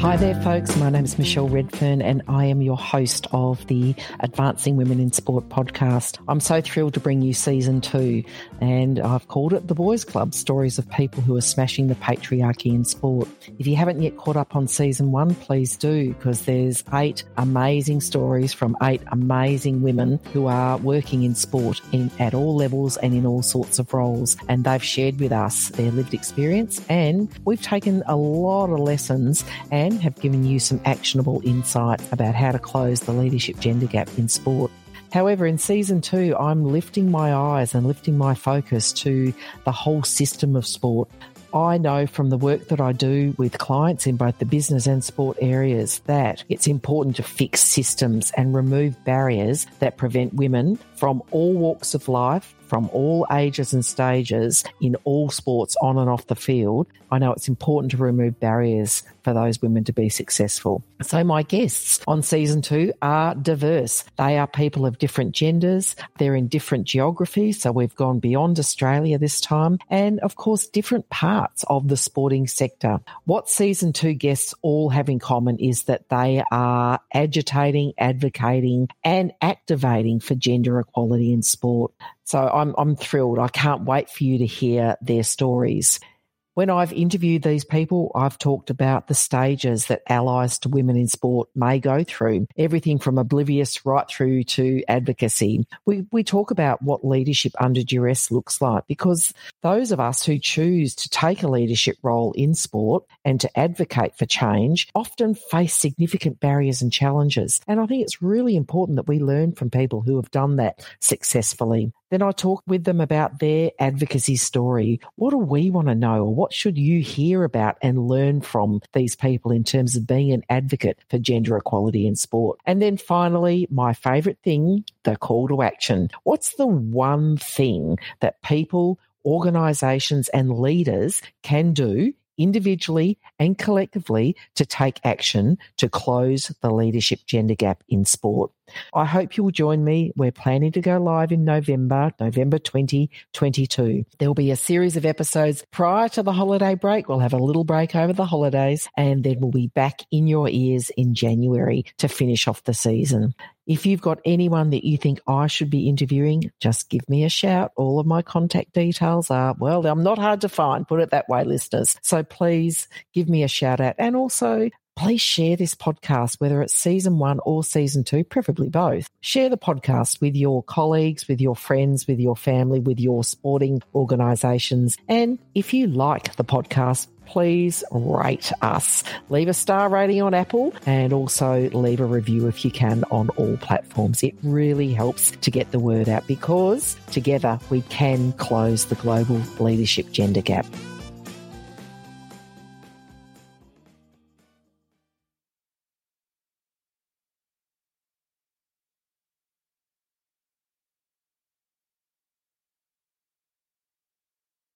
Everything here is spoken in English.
Hi there, folks. My name is Michelle Redfern, and I am your host of the Advancing Women in Sport podcast. I'm so thrilled to bring you season two, and I've called it The Boys Club Stories of People Who Are Smashing the Patriarchy in Sport. If you haven't yet caught up on season one, please do, because there's eight amazing stories from eight amazing women who are working in sport in, at all levels and in all sorts of roles. And they've shared with us their lived experience, and we've taken a lot of lessons and have given you some actionable insight about how to close the leadership gender gap in sport. However, in season two, I'm lifting my eyes and lifting my focus to the whole system of sport. I know from the work that I do with clients in both the business and sport areas that it's important to fix systems and remove barriers that prevent women from all walks of life from all ages and stages in all sports on and off the field, I know it's important to remove barriers for those women to be successful. So my guests on season two are diverse. They are people of different genders. They're in different geographies. So we've gone beyond Australia this time and of course different parts of the sporting sector. What season two guests all have in common is that they are agitating, advocating and activating for gender equality in sport. So I'm, I'm thrilled. I can't wait for you to hear their stories. When I've interviewed these people, I've talked about the stages that allies to women in sport may go through, everything from oblivious right through to advocacy. We, we talk about what leadership under duress looks like because those of us who choose to take a leadership role in sport and to advocate for change often face significant barriers and challenges. And I think it's really important that we learn from people who have done that successfully. Then I talk with them about their advocacy story. What do we want to know, or what should you hear about and learn from these people in terms of being an advocate for gender equality in sport? And then finally, my favorite thing, the call to action. What's the one thing that people, organizations, and leaders can do individually and collectively to take action to close the leadership gender gap in sport. I hope you'll join me. We're planning to go live in November, November 2022. There'll be a series of episodes prior to the holiday break. We'll have a little break over the holidays and then we'll be back in your ears in January to finish off the season. If you've got anyone that you think I should be interviewing, just give me a shout. All of my contact details are, well, I'm not hard to find, put it that way, listeners. So please give me a shout out. And also please share this podcast, whether it's season one or season two, preferably both. Share the podcast with your colleagues, with your friends, with your family, with your sporting organisations. And if you like the podcast, please rate us. Leave a star rating on Apple and also leave a review if you can on all platforms. It really helps to get the word out because together we can close the global leadership gender gap.